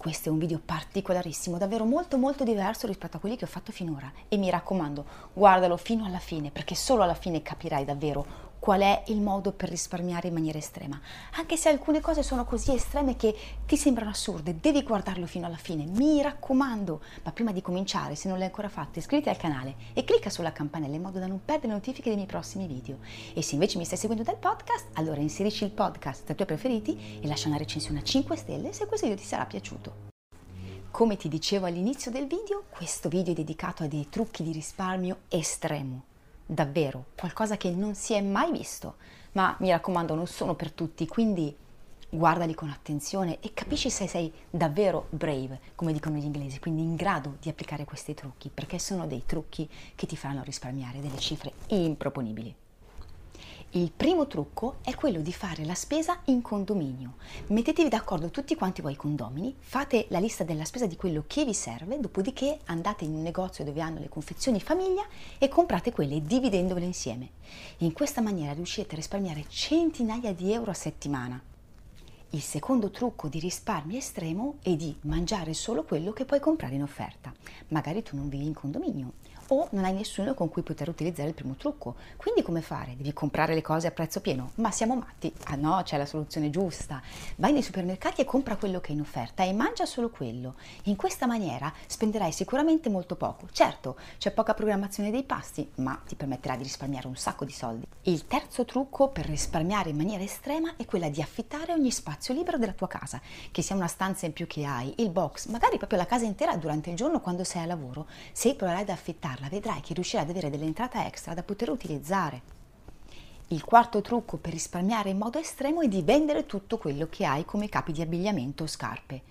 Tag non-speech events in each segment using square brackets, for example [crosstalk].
Questo è un video particolarissimo, davvero molto molto diverso rispetto a quelli che ho fatto finora. E mi raccomando, guardalo fino alla fine perché solo alla fine capirai davvero qual è il modo per risparmiare in maniera estrema. Anche se alcune cose sono così estreme che ti sembrano assurde, devi guardarlo fino alla fine, mi raccomando. Ma prima di cominciare, se non l'hai ancora fatto, iscriviti al canale e clicca sulla campanella in modo da non perdere le notifiche dei miei prossimi video. E se invece mi stai seguendo dal podcast, allora inserisci il podcast tra i tuoi preferiti e lascia una recensione a 5 stelle se questo video ti sarà piaciuto. Come ti dicevo all'inizio del video, questo video è dedicato a dei trucchi di risparmio estremo davvero qualcosa che non si è mai visto, ma mi raccomando non sono per tutti, quindi guardali con attenzione e capisci se sei davvero brave, come dicono gli inglesi, quindi in grado di applicare questi trucchi, perché sono dei trucchi che ti faranno risparmiare delle cifre improponibili. Il primo trucco è quello di fare la spesa in condominio. Mettetevi d'accordo tutti quanti voi condomini, fate la lista della spesa di quello che vi serve, dopodiché andate in un negozio dove hanno le confezioni famiglia e comprate quelle dividendole insieme. In questa maniera riuscite a risparmiare centinaia di euro a settimana. Il secondo trucco di risparmio estremo è di mangiare solo quello che puoi comprare in offerta. Magari tu non vivi in condominio o non hai nessuno con cui poter utilizzare il primo trucco. Quindi come fare? Devi comprare le cose a prezzo pieno? Ma siamo matti? Ah no, c'è la soluzione giusta. Vai nei supermercati e compra quello che è in offerta e mangia solo quello. In questa maniera spenderai sicuramente molto poco. Certo, c'è poca programmazione dei pasti, ma ti permetterà di risparmiare un sacco di soldi. Il terzo trucco per risparmiare in maniera estrema è quella di affittare ogni spazio libero della tua casa, che sia una stanza in più che hai, il box, magari proprio la casa intera durante il giorno quando sei a lavoro. Se proverai ad affittarla farla vedrai che riuscirai ad avere dell'entrata extra da poter utilizzare. Il quarto trucco per risparmiare in modo estremo è di vendere tutto quello che hai come capi di abbigliamento o scarpe.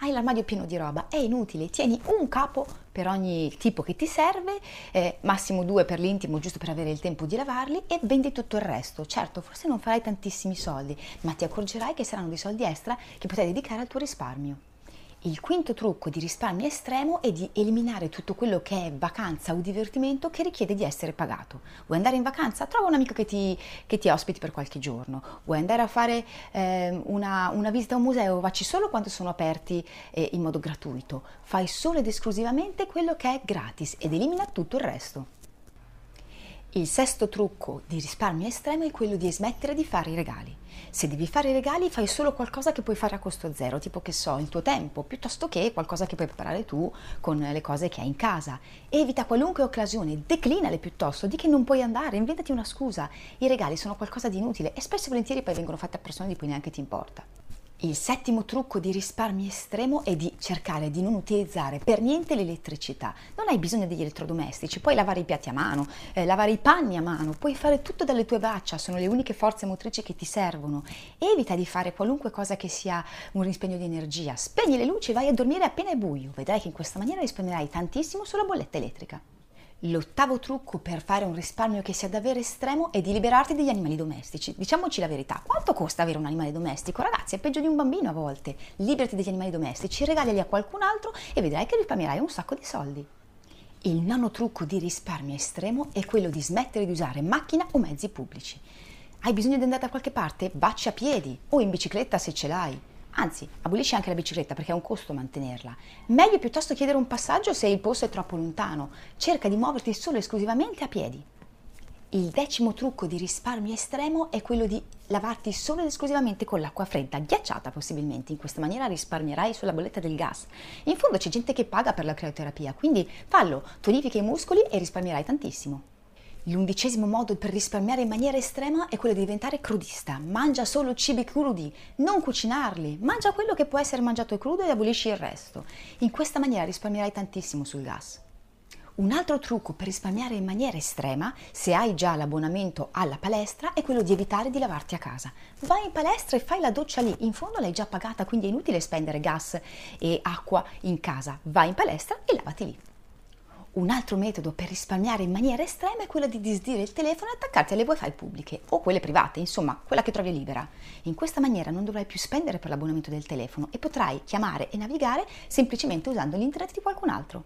Hai l'armadio pieno di roba, è inutile, tieni un capo per ogni tipo che ti serve, eh, massimo due per l'intimo giusto per avere il tempo di lavarli e vendi tutto il resto. Certo, forse non farai tantissimi soldi, ma ti accorgerai che saranno dei soldi extra che potrai dedicare al tuo risparmio. Il quinto trucco di risparmio estremo è di eliminare tutto quello che è vacanza o divertimento che richiede di essere pagato. Vuoi andare in vacanza? Trova un amico che ti, che ti ospiti per qualche giorno. Vuoi andare a fare eh, una, una, visita a un museo? Vacci solo quando sono aperti eh, in modo gratuito. Fai solo ed esclusivamente quello che è gratis ed elimina tutto il resto. Il sesto trucco di risparmio estremo è quello di smettere di fare i regali. Se devi fare i regali fai solo qualcosa che puoi fare a costo zero, tipo che so, il tuo tempo, piuttosto che qualcosa che puoi preparare tu con le cose che hai in casa. Evita qualunque occasione, declinale piuttosto, di che non puoi andare, inventati una scusa. I regali sono qualcosa di inutile e spesso e volentieri poi vengono fatti a persone di cui neanche ti importa. Il settimo trucco di risparmio estremo è di cercare di non utilizzare per niente l'elettricità. Non hai bisogno degli elettrodomestici, puoi lavare i piatti a mano, eh, lavare i panni a mano, puoi fare tutto dalle tue braccia, sono le uniche forze motrici che ti servono. Evita di fare qualunque cosa che sia un risparmio di energia. Spegni le luci e vai a dormire appena è buio. Vedrai che in questa maniera risparmierai tantissimo sulla bolletta elettrica. L'ottavo trucco per fare un risparmio che sia davvero estremo è di liberarti degli animali domestici. Diciamoci la verità, quanto costa avere un animale domestico? Ragazzi, è peggio di un bambino a volte. Liberati degli animali domestici, regalili a qualcun altro e vedrai che risparmierai un sacco di soldi. Il nono trucco di risparmio estremo è quello di smettere di usare macchina o mezzi pubblici. Hai bisogno di andare da qualche parte? Vacci a piedi o in bicicletta se ce l'hai. Anzi, abolisci anche la bicicletta perché è un costo mantenerla. Meglio piuttosto chiedere un passaggio se il posto è troppo lontano. Cerca di muoverti solo e esclusivamente a piedi. Il decimo trucco di risparmio estremo è quello di lavarti solo ed esclusivamente con l'acqua fredda, ghiacciata possibilmente. In questa maniera risparmierai sulla bolletta del gas. In fondo c'è gente che paga per la crioterapia, quindi fallo, tonifica i muscoli e risparmierai tantissimo. L'undicesimo modo per risparmiare in maniera estrema è quello di diventare crudista. Mangia solo cibi crudi, non cucinarli. Mangia quello che può essere mangiato crudo e abolisci il resto. In questa maniera risparmierai tantissimo sul gas. Un altro trucco per risparmiare in maniera estrema, se hai già l'abbonamento alla palestra, è quello di evitare di lavarti a casa. Vai in palestra e fai la doccia lì, in fondo l'hai già pagata, quindi è inutile spendere gas e acqua in casa. Vai in palestra e lavati lì. Un altro metodo per risparmiare in maniera estrema è quello di disdire il telefono e attaccarti alle wifi pubbliche o quelle private, insomma, quella che trovi libera. In questa maniera non dovrai più spendere per l'abbonamento del telefono e potrai chiamare e navigare semplicemente usando l'internet di qualcun altro.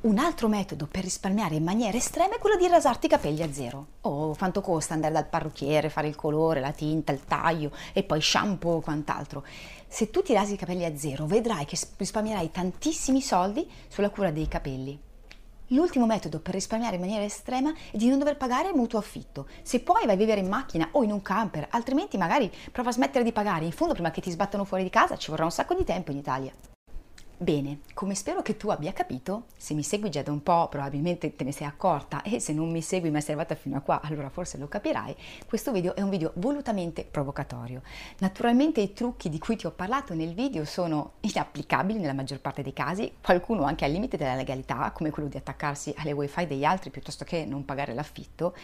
Un altro metodo per risparmiare in maniera estrema è quello di rasarti i capelli a zero. Oh, quanto costa andare dal parrucchiere, fare il colore, la tinta, il taglio e poi shampoo o quant'altro. Se tu ti rasi i capelli a zero, vedrai che risparmierai tantissimi soldi sulla cura dei capelli. L'ultimo metodo per risparmiare in maniera estrema è di non dover pagare mutuo affitto. Se puoi vai a vivere in macchina o in un camper, altrimenti magari prova a smettere di pagare. In fondo prima che ti sbattano fuori di casa ci vorrà un sacco di tempo in Italia. Bene, come spero che tu abbia capito, se mi segui già da un po' probabilmente te ne sei accorta e se non mi segui ma sei arrivata fino a qua allora forse lo capirai, questo video è un video volutamente provocatorio. Naturalmente i trucchi di cui ti ho parlato nel video sono inapplicabili nella maggior parte dei casi, qualcuno anche al limite della legalità come quello di attaccarsi alle wifi degli altri piuttosto che non pagare l'affitto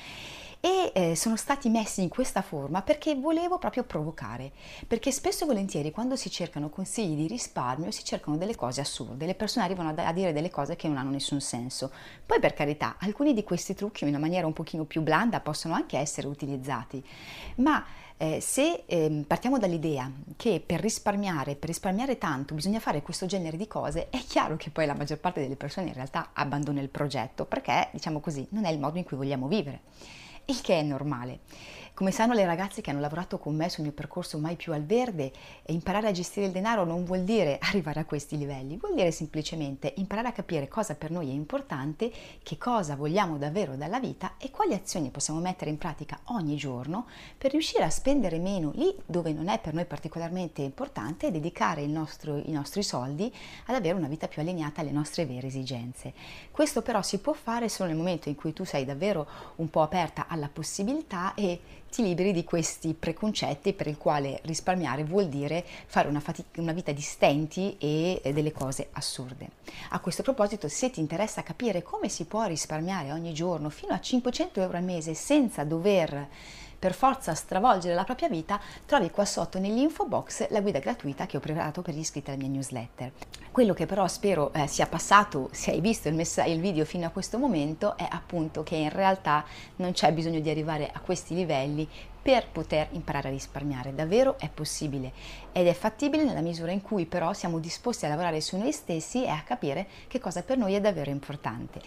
e eh, sono stati messi in questa forma perché volevo proprio provocare, perché spesso e volentieri quando si cercano consigli di risparmio si cercano delle cose assurde, le persone arrivano a, dire delle cose che non hanno nessun senso. Poi per carità, alcuni di questi trucchi in una maniera un pochino più blanda possono anche essere utilizzati, ma eh, se eh, partiamo dall'idea che per risparmiare, per risparmiare tanto bisogna fare questo genere di cose, è chiaro che poi la maggior parte delle persone in realtà abbandona il progetto perché, diciamo così, non è il modo in cui vogliamo vivere il che è normale. Come sanno le ragazze che hanno lavorato con me sul mio percorso Mai più al verde, imparare a gestire il denaro non vuol dire [laughs] arrivare a questi livelli, vuol dire semplicemente imparare a capire cosa per noi è importante, che cosa vogliamo davvero dalla vita e quali azioni possiamo mettere in pratica ogni giorno per riuscire a spendere meno lì dove non è per noi particolarmente importante e dedicare nostro, i nostri soldi ad avere una vita più allineata alle nostre vere esigenze. Questo però si può fare solo nel momento in cui tu sei davvero un po' aperta alla possibilità e ti liberi di questi preconcetti per il quale risparmiare vuol dire fare una, fatica, una vita di stenti e delle cose assurde. A questo proposito, se ti interessa capire come si può risparmiare ogni giorno fino a 500 euro al mese senza dover per forza stravolgere la propria vita, trovi qua sotto nell'info box la guida gratuita che ho preparato per gli iscritti alla mia newsletter. Quello che però spero eh, sia passato, [laughs] se hai visto il, messa- il video fino a questo momento, è appunto che in realtà non c'è bisogno di arrivare a questi livelli per poter imparare a risparmiare. Davvero è possibile ed è fattibile nella misura in cui però siamo disposti a lavorare su noi stessi e a capire che cosa per noi è davvero importante.